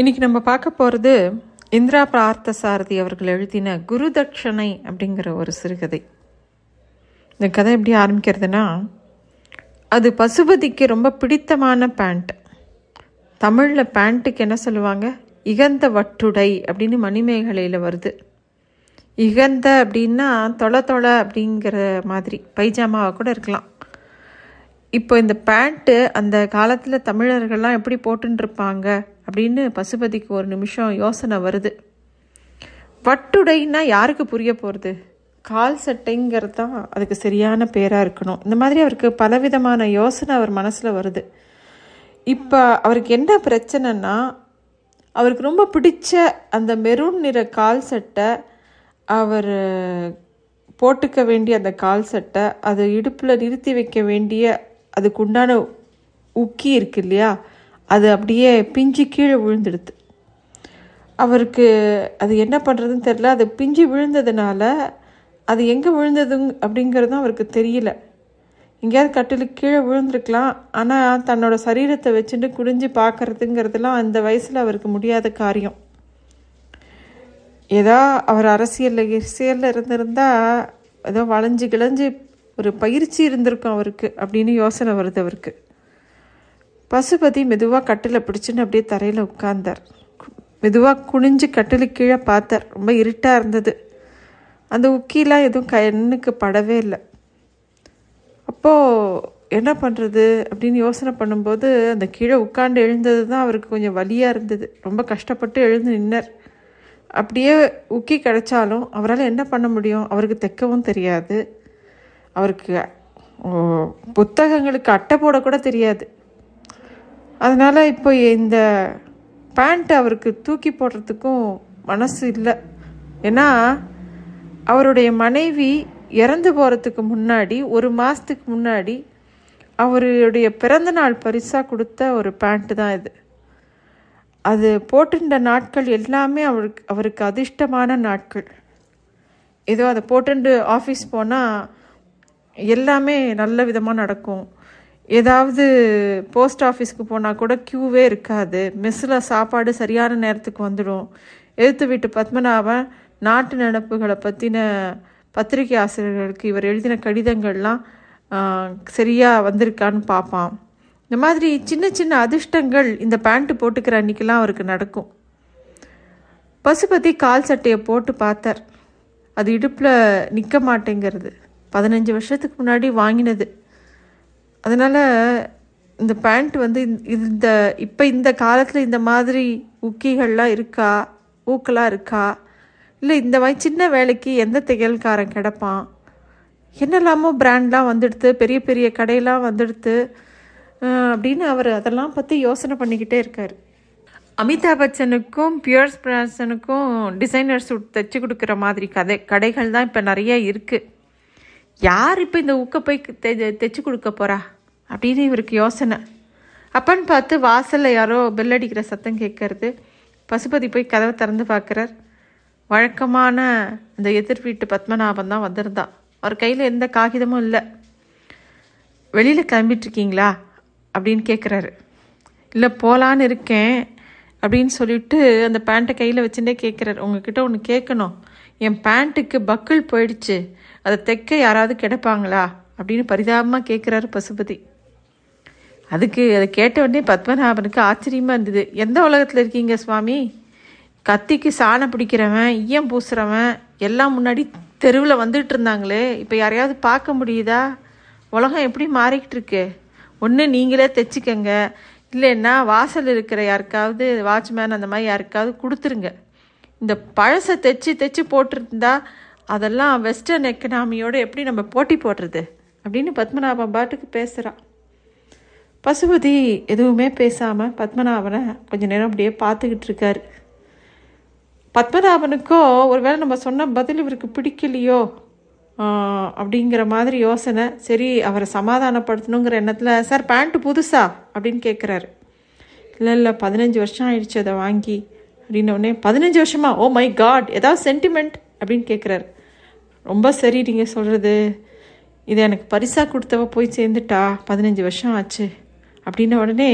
இன்றைக்கி நம்ம பார்க்க போகிறது இந்திரா பார்த்த சாரதி அவர்கள் எழுதின குரு தட்சணை அப்படிங்கிற ஒரு சிறுகதை. இந்த கதை எப்படி ஆரம்பிக்கிறதுனா அது பசுபதிக்கு ரொம்ப பிடித்தமான பேண்ட் தமிழில் பேண்ட்டுக்கு என்ன சொல்லுவாங்க? இகந்த வட்டுடை அப்படின்னு மணிமேகலையில் வருது. இகந்த அப்படின்னா தொலை தொலை அப்படிங்கிற மாதிரி பைஜாமாவாக கூட இருக்கலாம். இப்போ இந்த பேண்ட்டு அந்த காலத்தில் தமிழர்கள்லாம் எப்படி போட்டுருப்பாங்க அப்படின்னு பசுபதிக்கு ஒரு நிமிஷம் யோசனை வருது. வட்டுடைன்னா யாருக்கு புரிய போகிறது கால் சட்டைங்கிறது தான் அதுக்கு சரியான பேராக இருக்கணும். இந்த மாதிரி அவருக்கு பலவிதமான யோசனை அவர் மனசில் வருது. இப்போ அவருக்கு என்ன பிரச்சனைனா அவருக்கு ரொம்ப பிடிச்ச அந்த மெரூன் நிற கால் சட்டை அவர் போட்டுக்க வேண்டிய அந்த கால் சட்டை அதை இடுப்பில் நிறுத்தி வைக்க வேண்டிய அதுக்குண்டான உக்கி இருக்கு இல்லையா? அது அப்படியே பிஞ்சு கீழே விழுந்துடுது. அவருக்கு அது என்ன பண்ணுறதுன்னு தெரில அது பிஞ்சு விழுந்ததுனால அது எங்கே விழுந்தது அப்படிங்கிறதும் அவருக்கு தெரியல. எங்கேயாவது கட்டிலுக்கு கீழே விழுந்திருக்கலாம். ஆனால் தன்னோட சரீரத்தை வச்சுட்டு குடிஞ்சு பார்க்குறதுங்கிறதுலாம் அந்த வயசில் அவருக்கு முடியாத காரியம். ஏதோ அவர் அரசியலில் அரசியலில் இருந்திருந்தால் ஏதோ வளைஞ்சு கிளைஞ்சு ஒரு பயிற்சி இருந்திருக்கும் அவருக்கு அப்படின்னு யோசனை வருது அவருக்கு. பசுபதி மெதுவாக கட்டில் பிடிச்சின்னு அப்படியே தரையில் உட்கார்ந்தார். மெதுவாக குனிஞ்சு கட்டிலுக்கு கீழே பார்த்தார். ரொம்ப இருட்டாக இருந்தது. அந்த உக்கிலாம் எதுவும் கண்ணுக்கு படவே இல்லை. அப்போது என்ன பண்ணுறது அப்படின்னு யோசனை பண்ணும்போது அந்த கீழே உட்காந்து எழுந்தது தான் அவருக்கு கொஞ்சம் வலியாக இருந்தது. ரொம்ப கஷ்டப்பட்டு எழுந்து நின்னார். அப்படியே உக்கி கிடைச்சாலும் அவரால் என்ன பண்ண முடியும்? அவருக்கு தைக்கவும் தெரியாது. அவருக்கு புத்தகங்களுக்கு அட்டை போடக்கூட தெரியாது. அதனால் இப்போ இந்த பேண்ட் அவருக்கு தூக்கி போடுறதுக்கும் மனசு இல்லை. ஏன்னா அவருடைய மனைவி இறந்து போகிறதுக்கு முன்னாடி ஒரு மாதத்துக்கு முன்னாடி அவருடைய பிறந்தநாள் பரிசாக கொடுத்த ஒரு பேண்ட்டு தான் இது. அது போட்டிருந்த நாட்கள் எல்லாமே அவருக்கு அவருக்கு அதிர்ஷ்டமான நாட்கள். ஏதோ அதை போட்டுண்டு ஆஃபீஸ் போனால் எல்லாமே நல்ல விதமாக நடக்கும். ஏதாவது போஸ்ட் ஆஃபீஸ்க்கு போனால் கூட க்யூவே இருக்காது. மெஸ்ஸில் சாப்பாடு சரியான நேரத்துக்கு வந்துடும். எழுத்து வீட்டு பத்மநாபன் நாட்டு நடப்புகளை பற்றின பத்திரிகை ஆசிரியர்களுக்கு இவர் எழுதின கடிதங்கள்லாம் சரியாக வந்திருக்கான்னு பார்ப்பான். இந்த மாதிரி சின்ன சின்ன அதிர்ஷ்டங்கள் இந்த பேண்ட்டு போட்டுக்கிற அன்றைக்கெல்லாம் அவருக்கு நடக்கும். பசுபதி கால் சட்டையை போட்டு பார்த்தார். அது இடுப்பில் நிற்க மாட்டேங்கிறது. பதினஞ்சு வருஷத்துக்கு முன்னாடி வாங்கினது. அதனால் இந்த பேண்ட் வந்து இந்த- இந்த இப்போ இந்த காலத்தில் இந்த மாதிரி உக்கிகள்லாம் இருக்கா? ஊக்கெலாம் இருக்கா? இல்லை இந்த மாதிரி சின்ன வேலைக்கு எந்த தையல்காரன் கிடப்பான்? என்னெல்லாமோ பிராண்ட்லாம் வந்துடுத்து பெரிய பெரிய கடையெல்லாம் வந்துடுத்து அப்படின்னு அவர் அதெல்லாம் பற்றி யோசனை பண்ணிக்கிட்டே இருக்கார். அமிதாப் பச்சனுக்கும் பியர்ஸ் பிரான்சனுக்கும் டிசைனர் சூட் தைச்சி கொடுக்குற மாதிரி கதை கடைகள் தான் இப்போ நிறைய இருக்குது யார் இப்போ இந்த உக்க போய் தெ தைச்சு கொடுக்க போகிறா அப்படின்னு இவருக்கு யோசனை. அப்பன்னு பார்த்து வாசலில் யாரோ பெல் அடிக்கிற சத்தம் கேட்கறது. பசுபதி போய் கதவை திறந்து பார்க்குறார். வழக்கமான அந்த எதிர் வீட்டு பத்மநாபன் தான் வந்திருந்தான் அவர் கையில் எந்த காகிதமும் இல்லை. வெளியில் கிளம்பிட்டுருக்கீங்களா அப்படின்னு கேட்குறாரு. இல்லை போகலான்னு இருக்கேன். அப்படின்னு சொல்லிட்டு அந்த பேண்ட்டை கையில் வச்சுட்டே கேட்குறாரு. உங்ககிட்ட ஒன்று கேட்கணும். என் பேண்ட்டுக்கு பக்கிள் போயிடுச்சு. அதை தைக்க யாராவது கிடைப்பாங்களா? அப்படின்னு பரிதாபமாக கேட்குறாரு பசுபதி. அதுக்கு அதை கேட்ட உடனே பத்மநாபனுக்கு ஆச்சரியமாக இருந்தது. எந்த உலகத்தில் இருக்கீங்க சுவாமி? கத்திக்கு சாணம் பிடிக்கிறவன் ஈயம் பூசுகிறவன் எல்லாம் முன்னாடி தெருவில் வந்துட்டு இருந்தாங்களே. இப்போ யாரையாவது பார்க்க முடியுதா? உலகம் எப்படி மாறிக்கிட்டு இருக்கு? ஒன்று நீங்களே தைச்சிக்கங்க. இல்லைன்னா வாசல் இருக்கிற யாருக்காவது வாட்ச்மேன் அந்த மாதிரி யாருக்காவது கொடுத்துருங்க. இந்த பழசை தைச்சி தைச்சி போட்டிருந்தா அதெல்லாம் வெஸ்டர்ன் எக்கனாமியோடு எப்படி நம்ம போட்டி போடுறது? அப்படின்னு பத்மநாபன் பாட்டுக்கு பேசுகிறான் பசுபதி எதுவுமே பேசாமல் பத்மநாபனை கொஞ்ச நேரம் அப்படியே பார்த்துக்கிட்டு இருக்காரு. பத்மநாபனுக்கோ ஒருவேளை நம்ம சொன்ன பதில் இவருக்கு பிடிக்கலையோ அப்படிங்கிற மாதிரி யோசனை. சரி அவரை சமாதானப்படுத்தணுங்கிற எண்ணத்தில் சார் பேண்ட்டு புதுசா? அப்படின்னு கேட்குறாரு இல்லை இல்லை பதினஞ்சு வருஷம் ஆயிடுச்சு அதை வாங்கி. அப்படின்ன உடனே பதினஞ்சு வருஷமா? ஓ மை காட் ஏதாவது சென்டிமெண்ட் அப்படின்னு கேட்குறாரு ரொம்ப சரி நீங்கள் சொல்கிறது இதை எனக்கு பரிசாக கொடுத்தவ போய் சேர்ந்துட்டா பதினஞ்சு வருஷம் ஆச்சு. அப்படின்ன உடனே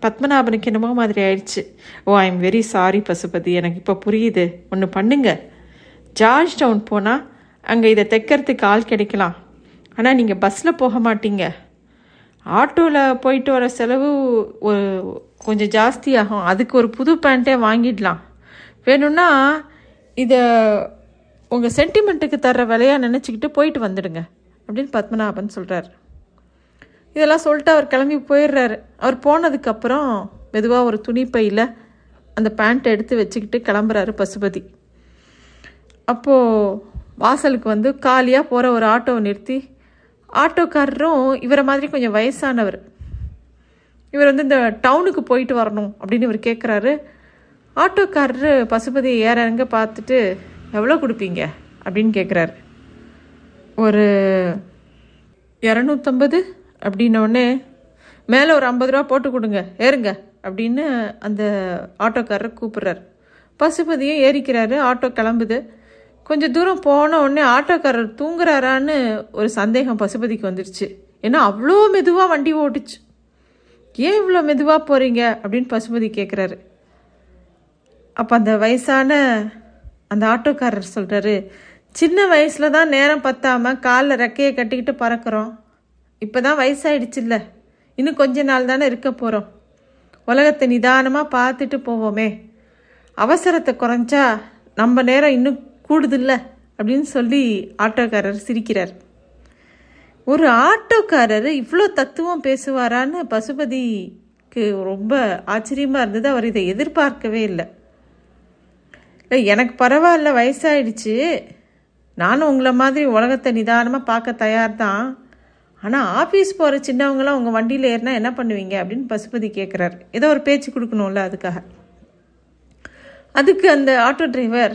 பத்மநாபனுக்கு என்னமோ மாதிரி ஆயிடுச்சு. ஓ I am very sorry Pasupathi. எனக்கு இப்போ புரியுது. ஒன்று பண்ணுங்க. ஜார்ஜ் டவுன் போனால் அங்கே இதை தைக்கிறதுக்கு ஆள் கிடைக்கலாம். ஆனால் நீங்கள் பஸ்ஸில் போக மாட்டீங்க. ஆட்டோவில் போயிட்டு வர செலவு ஒரு கொஞ்சம் ஜாஸ்தியாகும். அதுக்கு ஒரு புது பேண்ட்டே வாங்கிடலாம். வேணும்னா இதை உங்கள் சென்டிமெண்ட்டுக்கு தர்ற விலையாக நினச்சிக்கிட்டு போயிட்டு வந்துடுங்க. அப்படின்னு பத்மநாபன் சொல்கிறார் இதெல்லாம் சொல்லிட்டு அவர் கிளம்பி போயிடுறாரு. அவர் போனதுக்கப்புறம் மெதுவாக ஒரு துணிப்பையில் அந்த பேண்ட்டை எடுத்து வச்சுக்கிட்டு கிளம்புறாரு பசுபதி. அப்போது வாசலுக்கு வந்து காலியாக போகிற ஒரு ஆட்டோவை நிறுத்தி ஆட்டோக்காரரும் இவரை மாதிரி கொஞ்சம் வயசானவர். இவர் வந்து இந்த டவுனுக்கு போயிட்டு வரணும் அப்படின்னு இவர் கேட்குறாரு ஆட்டோக்காரரு பசுபதி ஏற இறங்க பார்த்துட்டு எவ்வளோ கொடுப்பீங்க? அப்படின்னு கேட்குறாரு ஒரு இரநூத்தம்பது அப்படின்னோடனே மேலே ஒரு ஐம்பது ரூபா போட்டு கொடுங்க ஏறுங்க அப்படின்னு அந்த ஆட்டோக்காரரை கூப்பிட்றாரு. பசுபதியும் ஏறிக்கிறாரு ஆட்டோ கிளம்புது. கொஞ்சம் தூரம் போன உடனே ஆட்டோக்காரர் தூங்குறாரான்னு ஒரு சந்தேகம் பசுபதிக்கு வந்துடுச்சு ஏன்னா அவ்வளோ மெதுவாக வண்டி ஓட்டுச்சு. ஏன் இவ்வளோ மெதுவாக போகிறீங்க அப்படின்னு பசுபதி கேட்குறாரு அப்போ அந்த வயசான அந்த ஆட்டோக்காரர் சொல்கிறாரு சின்ன வயசில் தான் நேரம் பத்தாமல் காலில் ரெக்கையை கட்டிக்கிட்டு பறக்கிறோம். இப்போ தான் வயசாயிடுச்சுல்ல. இன்னும் கொஞ்ச நாள் தானே இருக்க போகிறோம் உலகத்தை நிதானமாக பார்த்துட்டு போவோமே. அவசரத்தை குறைஞ்சா நம்ம நேரம் இன்னும் கூடுதில்ல அப்படின்னு சொல்லி ஆட்டோக்காரர் சிரிக்கிறார். ஒரு ஆட்டோக்காரர் இவ்வளோ தத்துவம் பேசுவாரான்னு பசுபதிக்கு ரொம்ப ஆச்சரியமாக இருந்தது. அவர் இதை எதிர்பார்க்கவே இல்லை. இல்லை எனக்கு பரவாயில்ல வயசாயிடுச்சு. நானும் உங்களை மாதிரி உலகத்தை நிதானமாக பார்க்க தயார் தான். ஆனால் ஆஃபீஸ் போகிற சின்னவங்களாம் உங்கள் வண்டியில் ஏறினா என்ன பண்ணுவீங்க? அப்படின்னு பசுபதி கேட்குறாரு ஏதோ ஒரு பேச்சு கொடுக்கணும்ல அதுக்காக. அதுக்கு அந்த ஆட்டோ டிரைவர்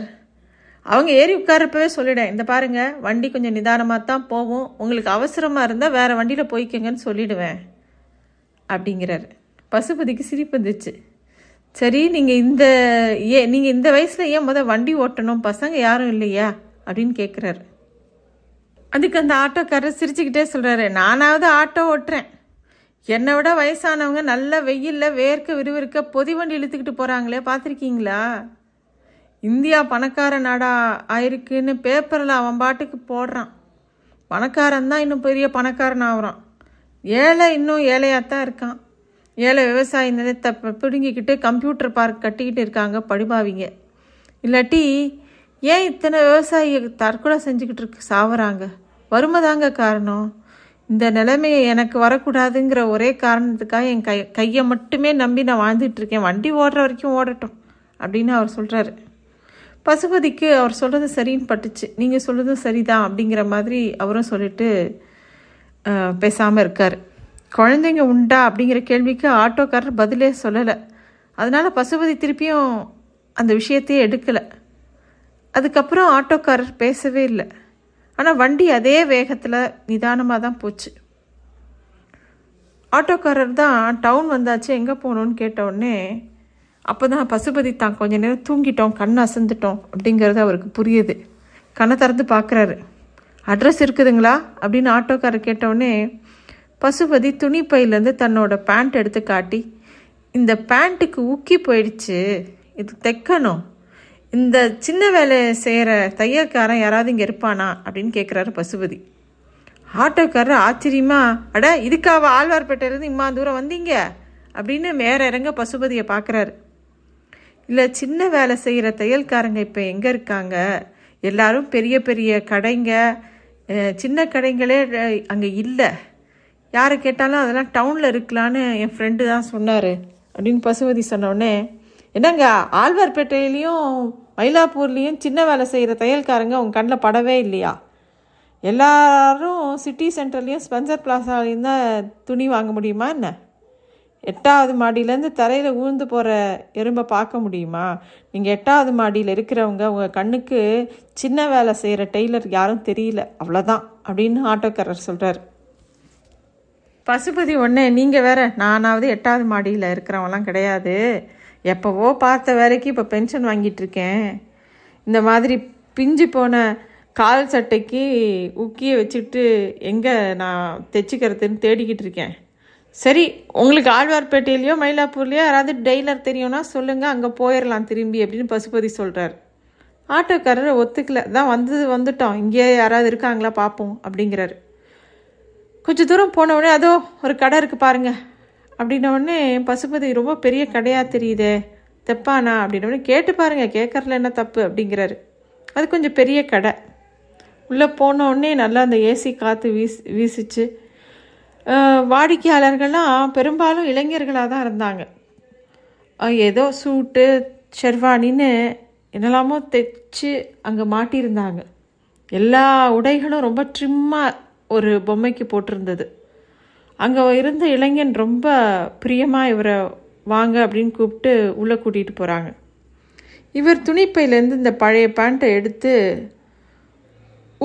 அவங்க ஏறி உட்காரப்பவே சொல்லிவிடேன் இந்த பாருங்க வண்டி கொஞ்சம் நிதானமாக தான் போகும். உங்களுக்கு அவசரமாக இருந்தால் வேறு வண்டியில் போய்க்கங்கன்னு சொல்லிடுவேன் அப்படிங்கிறாரு. பசுபதிக்கு சிரிப்பு வந்துச்சு. சரி நீங்கள் இந்த ஏ நீங்கள் இந்த வயசில் ஏன் முத வண்டி ஓட்டணும்? பசங்க யாரும் இல்லையா? அப்படின்னு கேட்குறாரு அதுக்கு அந்த ஆட்டோக்காரர் சிரிச்சுக்கிட்டே சொல்கிறாரு நானாவது ஆட்டோ ஓட்டுறேன். என்னை விட வயசானவங்க நல்ல வெயிலில் வேர்க்க விறுவிறுக்க பொதி வண்டி இழுத்துக்கிட்டு போகிறாங்களே பார்த்துருக்கீங்களா? இந்தியா பணக்கார நாடா ஆயிருக்குன்னு பேப்பரில் அவன் பாட்டுக்கு போடுறான். பணக்காரன் தான் இன்னும் பெரிய பணக்காரன் ஆகுறான். ஏழை இன்னும் ஏழையாக தான் இருக்கான். ஏழை விவசாயி நிலத்தை பிடுங்கிக்கிட்டு கம்ப்யூட்டர் பார்க் கட்டிக்கிட்டு இருக்காங்க படிபாவிங்க இல்லாட்டி ஏன் இத்தனை விவசாயி தற்கொலை செஞ்சுக்கிட்டு இருக்கு சாவறாங்க? வறுமை தாங்க காரணம். இந்த நிலைமையை எனக்கு வரக்கூடாதுங்கிற ஒரே காரணத்துக்காக என் கை கையை மட்டுமே நம்பி நான் வாழ்ந்துட்டு இருக்கேன். வண்டி ஓடுற வரைக்கும் ஓடட்டும் அப்படின்னு அவர் சொல்கிறாரு பசுபதிக்கு அவர் சொல்கிறது சரின்னு பட்டுச்சு. நீங்கள் சொல்கிறதும் சரிதான் அப்படிங்கிற மாதிரி அவரும் சொல்லிட்டு பேசாமல் இருக்கார். குழந்தைங்க உண்டா அப்படிங்கிற கேள்விக்கு ஆட்டோக்காரர் பதிலே சொல்லலை. அதனால் பசுபதி திருப்பியும் அந்த விஷயத்தையே எடுக்கலை. அதுக்கப்புறம் ஆட்டோக்காரர் பேசவே இல்லை. ஆனால் வண்டி அதே வேகத்தில் நிதானமாக தான் போச்சு. ஆட்டோக்காரர் தான் டவுன் வந்தாச்சு எங்கே போகணுன்னு கேட்ட உடனே அப்போ தான் பசுபதி தான் கொஞ்ச நேரம் தூங்கிட்டோம் கண் அசந்துட்டோம் அப்படிங்கிறது அவருக்கு புரியுது. கண்ணை திறந்து பார்க்குறாரு. அட்ரஸ் இருக்குதுங்களா? அப்படின்னு ஆட்டோக்காரர் கேட்டவுடனே பசுபதி துணி பையிலேருந்து தன்னோட பேண்ட் எடுத்து காட்டி இந்த பேண்ட்டுக்கு உக்கி போயிடுச்சு. இது தைக்கணும். இந்த சின்ன வேலை செய்கிற தையல்காரன் யாராவது இங்கே இருப்பானா? அப்படின்னு கேட்குறாரு பசுபதி. ஆட்டோக்காரர் ஆச்சரியமா அட இதுக்காக ஆழ்வார்பேட்டையிலேருந்து இம்மா தூரம் வந்தீங்க? அப்படின்னு வேற இறங்க பசுபதியை பார்க்குறாரு. இல்லை சின்ன வேலை செய்கிற தையல்காரங்க இப்போ எங்கே இருக்காங்க? எல்லாரும் பெரிய பெரிய கடைங்க. சின்ன கடைங்களே அங்கே இல்லை. யாரை கேட்டாலும் அதெல்லாம் டவுனில் இருக்கலான்னு என் ஃப்ரெண்டு தான் சொன்னார். அப்படின்னு பசுபதி சொன்னோடனே என்னங்க ஆழ்வார்பேட்டையிலையும் மயிலாப்பூர்லேயும் சின்ன வேலை செய்கிற தையல்காரங்க உங்கள் கண்ணில் படவே இல்லையா? எல்லாரும் சிட்டி சென்டர்லேயும் ஸ்பென்சர் பிளாசாலையும் தான் துணி வாங்க முடியுமா என்ன? எட்டாவது மாடியிலேருந்து தரையில் ஊழ்ந்து போகிற எறும்பை பார்க்க முடியுமா? நீங்கள் எட்டாவது மாடியில் இருக்கிறவங்க உங்கள் கண்ணுக்கு சின்ன வேலை செய்கிற டெய்லர் யாரும் தெரியல. அவ்வளோதான் அப்படின்னு ஆட்டோக்காரர் சொல்கிறார் பசுபதி ஒன்று நீங்கள் வேற நானாவது எட்டாவது மாடியில் இருக்கிறவங்களாம் கிடையாது. எப்போவோ பார்த்த வேலைக்கு இப்போ பென்ஷன் வாங்கிட்டுருக்கேன் இந்த மாதிரி பிஞ்சு போன கால் சட்டைக்கு உக்கியை வச்சுட்டு எங்கே நான் தைச்சிக்கிறதுன்னு தேடிக்கிட்டு இருக்கேன். சரி உங்களுக்கு ஆழ்வார்பேட்டையிலையோ மயிலாப்பூர்லையோ யாராவது டெய்லர் தெரியும்னா சொல்லுங்கள் அங்கே போயிடலாம் திரும்பி அப்படின்னு பசுபதி சொல்கிறார் ஆட்டோக்காரர் ஒத்துக்கல. தான் வந்தது வந்துட்டோம். இங்கேயே யாராவது இருக்காங்களா பார்ப்போம் அப்படிங்கிறாரு. கொஞ்சம் தூரம் போன உடனே அதோ ஒரு கடை இருக்குது பாருங்கள் அப்படின்ன உடனே பசுபதி ரொம்ப பெரிய கடையாக தெரியுதே தெப்பானா அப்படின்ன உடனே கேட்டு பாருங்கள் கேட்கறதுல என்ன தப்பு அப்படிங்கிறாரு. அது கொஞ்சம் பெரிய கடை. உள்ளே போன உடனே நல்லா அந்த ஏசி காற்று வீசி வீசிச்சு வாடிக்கையாளர்கள்லாம் பெரும்பாலும் இளைஞர்களாக தான் இருந்தாங்க. ஏதோ சூட்டு ஷெர்வானின்னு என்னெல்லாமோ தைச்சு அங்கே மாட்டியிருந்தாங்க. எல்லா உடைகளும் ரொம்ப ட்ரிம்மாக ஒரு பொம்மைக்கு போட்டிருந்தது. அங்கே இருந்த இளைஞன் ரொம்ப பிரியமாக இவரை வாங்க அப்படின்னு கூப்பிட்டு உள்ளே கூட்டிகிட்டு போகிறாங்க இவர் துணிப்பையிலேருந்து இந்த பழைய பேண்ட்டை எடுத்து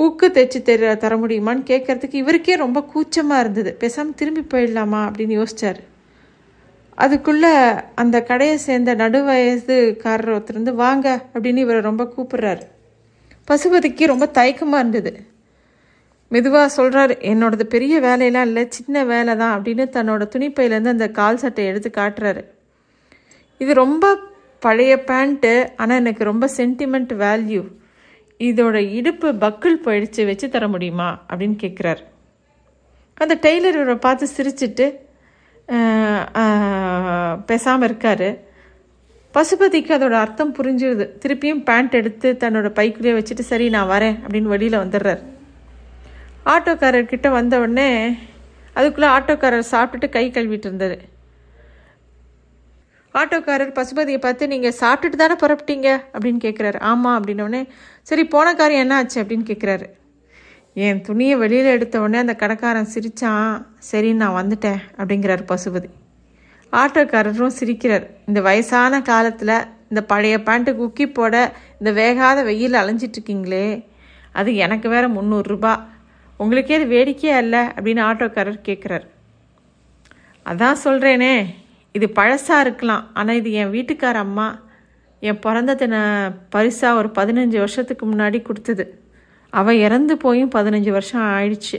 ஊக்கு தைச்சி தெர தர முடியுமான்னு கேட்கறதுக்கு இவருக்கே ரொம்ப கூச்சமாக இருந்தது. பேசாமல் திரும்பி போயிடலாமா அப்படின்னு யோசிச்சார். அதுக்குள்ளே அந்த கடையை சேர்ந்த நடுவயசுக்காரர் ஒருத்தர் வந்து வாங்க அப்படின்னு இவரை ரொம்ப கூப்பிட்றாரு. பசுபதிக்கு ரொம்ப தயக்கமாக இருந்தது. மெதுவாக சொல்கிறாரு என்னோடது பெரிய வேலையெல்லாம் இல்லை சின்ன வேலை தான் அப்படின்னு தன்னோட துணிப்பையிலேருந்து அந்த கால் சட்டை எடுத்து காட்டுறாரு. இது ரொம்ப பழைய பேண்ட்டு ஆனால் எனக்கு ரொம்ப சென்டிமெண்ட் வேல்யூ. இதோட இடுப்பு பக்கிள் போயிடுச்சு வச்சு தர முடியுமா? அப்படின்னு கேட்குறாரு அந்த டெய்லர் இவரை பார்த்து சிரிச்சிட்டு பேசாமல் இருக்காரு. பசுபதிக்கு அதோட அர்த்தம் புரிஞ்சுது திருப்பியும் பேண்ட் எடுத்து தன்னோட பைக்குள்ளேயே வச்சுட்டு சரி நான் வரேன் அப்படின்னு வெளியில் வந்துடுறார். ஆட்டோக்காரர்கிட்ட வந்த உடனே அதுக்குள்ளே ஆட்டோக்காரர் சாப்பிட்டுட்டு கை கழுவிட்டு இருந்தார். ஆட்டோக்காரர் பசுபதியை பார்த்து நீங்கள் சாப்பிட்டுட்டு தானே புறப்பட்டீங்க? அப்படின்னு கேட்குறாரு ஆமாம் அப்படின்னோடனே சரி போன காரியம் என்ன ஆச்சு? அப்படின்னு கேட்குறாரு என் துணியை வெளியில் எடுத்த உடனே அந்த கடைக்காரன் சிரித்தான் சரி நான் வந்துட்டேன் அப்படிங்கிறார் பசுபதி. ஆட்டோக்காரரும் சிரிக்கிறார். இந்த வயசான காலத்தில் இந்த பழைய பேண்ட்டு குக்கி போட இந்த வேகாத வெயில் அலைஞ்சிட்ருக்கீங்களே. அது எனக்கு வேற முந்நூறுரூபா உங்களுக்கே அது வேடிக்கையா இல்லை? அப்படின்னு ஆட்டோக்காரர் கேட்குறாரு அதான் சொல்கிறேனே இது பழசாக இருக்கலாம். ஆனால் இது என் வீட்டுக்கார அம்மா என் பிறந்த தின பரிசாக ஒரு பதினஞ்சு வருஷத்துக்கு முன்னாடி கொடுத்தது. அவள் இறந்து போயும் பதினஞ்சு வருஷம் ஆயிடுச்சு.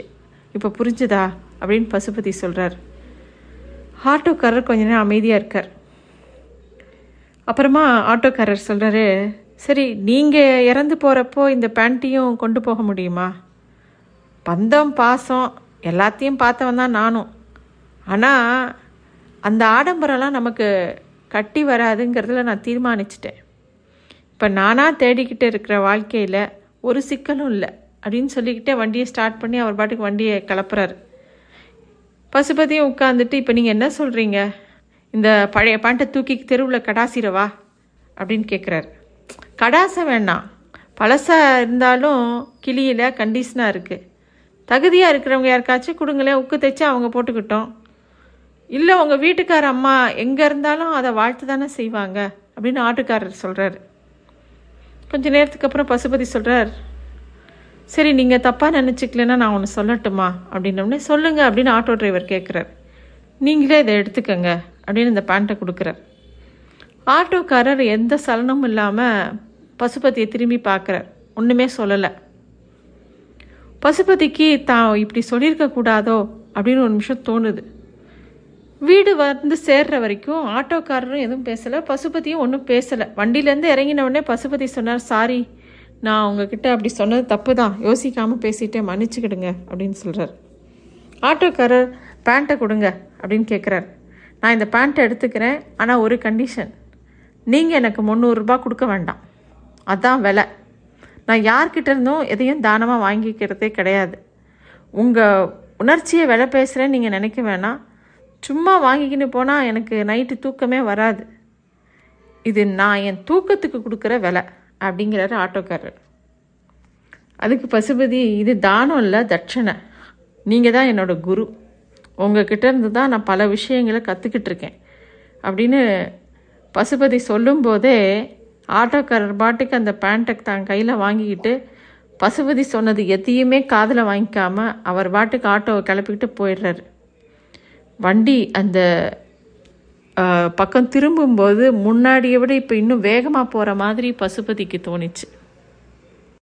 இப்போ புரிஞ்சுதா? அப்படின்னு பசுபதி சொல்கிறார் ஆட்டோக்காரர் கொஞ்ச நேரம் அமைதியாக இருக்கார். அப்புறமா ஆட்டோக்காரர் சொல்கிறாரு சரி நீங்கள் இறந்து போகிறப்போ இந்த பேண்ட்டையும் கொண்டு போக முடியுமா? பந்தம் பாசம் எல்லாத்தையும் பார்த்தவன் தான் நானும். ஆனால் அந்த ஆடம்பரம்லாம் நமக்கு கட்டி வராதுங்கிறதுல நான் தீர்மானிச்சிட்டேன். இப்போ நானாக தேடிக்கிட்டு இருக்கிற வாழ்க்கையில் ஒரு சிக்கலும் இல்லை அப்படின்னு சொல்லிக்கிட்டே வண்டியை ஸ்டார்ட் பண்ணி அவர் பாட்டுக்கு வண்டியை கிளப்புறாரு. பசுபதியும் உட்காந்துட்டு இப்போ நீங்கள் என்ன சொல்கிறீங்க இந்த பழைய பாண்டை தூக்கி தெருவில் கடாசிரவா? அப்படின்னு கேட்குறாரு கடாசை வேண்டாம் பழசாக இருந்தாலும் கிளியில் கண்டிஷனாக இருக்குது தகுதியாக இருக்கிறவங்க யாருக்காச்சும் கொடுங்களேன். உக்கு தைச்சு அவங்க போட்டுக்கிட்டோம். இல்லை உங்கள் வீட்டுக்கார அம்மா எங்கே இருந்தாலும் அதை வாழ்த்து தானே செய்வாங்க அப்படின்னு ஆட்டுக்காரர் சொல்கிறாரு கொஞ்ச நேரத்துக்கு அப்புறம் பசுபதி சொல்கிறார் சரி நீங்கள் தப்பாக நினச்சிக்கலன்னா நான் ஒன்று சொல்லட்டுமா அப்படின்னோடனே சொல்லுங்கள் அப்படின்னு ஆட்டோ டிரைவர் கேட்குறார் நீங்களே இதை எடுத்துக்கங்க அப்படின்னு இந்த பேண்ட்டை கொடுக்குறார். ஆட்டோக்காரர் எந்த சலனமும் இல்லாமல் பசுபதியை திரும்பி பார்க்குறார். ஒன்றுமே சொல்லலை. பசுபதிக்கு தான் இப்படி சொல்லியிருக்க கூடாதோ அப்படின்னு ஒரு நிமிஷம் தோணுது. வீடு வந்து சேர்ற வரைக்கும் ஆட்டோக்காரரும் எதுவும் பேசலை பசுபதியும் ஒன்றும் பேசலை. வண்டியிலேருந்து இறங்கின உடனே பசுபதி சொன்னார் சாரி நான் உங்ககிட்ட அப்படி சொன்னது தப்பு தான் யோசிக்காமல் பேசிகிட்டே மன்னிச்சுக்கிடுங்க அப்படின்னு சொல்கிறார் ஆட்டோக்காரர் பேண்ட்டை கொடுங்க அப்படின்னு கேட்குறாரு நான் இந்த பேண்ட்டை எடுத்துக்கிறேன் ஆனால் ஒரு கண்டிஷன் நீங்கள் எனக்கு முந்நூறுரூபா கொடுக்க வேண்டாம். அதான் விலை. நான் யார்கிட்ட இருந்தும் எதையும் தானமாக வாங்கிக்கிறதே கிடையாது. உங்கள் உணர்ச்சியை விலை பேசுகிறேன்னு நீங்கள் நினைக்க வேணாம். சும்மா வாங்கிக்கின்னு போனால் எனக்கு நைட்டு தூக்கமே வராது. இது நான் என் தூக்கத்துக்கு கொடுக்குற விலை அப்படிங்கிறாரு ஆட்டோக்காரர். அதுக்கு பசுபதி இது தானம் இல்லை தட்சணை. நீங்கள் தான் என்னோட குரு. உங்ககிட்ட இருந்து தான் நான் பல விஷயங்களை கற்றுக்கிட்டு இருக்கேன். அப்படின்னு பசுபதி சொல்லும்போதே ஆட்டோக்காரர் பாட்டுக்கு அந்த பேண்ட்டை தான் கையில் வாங்கிக்கிட்டு பசுபதி சொன்னது எதையுமே காதில் வாங்கிக்காமல் அவர் பாட்டுக்கு ஆட்டோவை கிளப்பிக்கிட்டு போயிடுறாரு. வண்டி அந்த பக்கம் திரும்பும்போது முன்னாடியை விட இப்போ இன்னும் வேகமாக போகிற மாதிரி பசுபதிக்கு தோணுச்சு.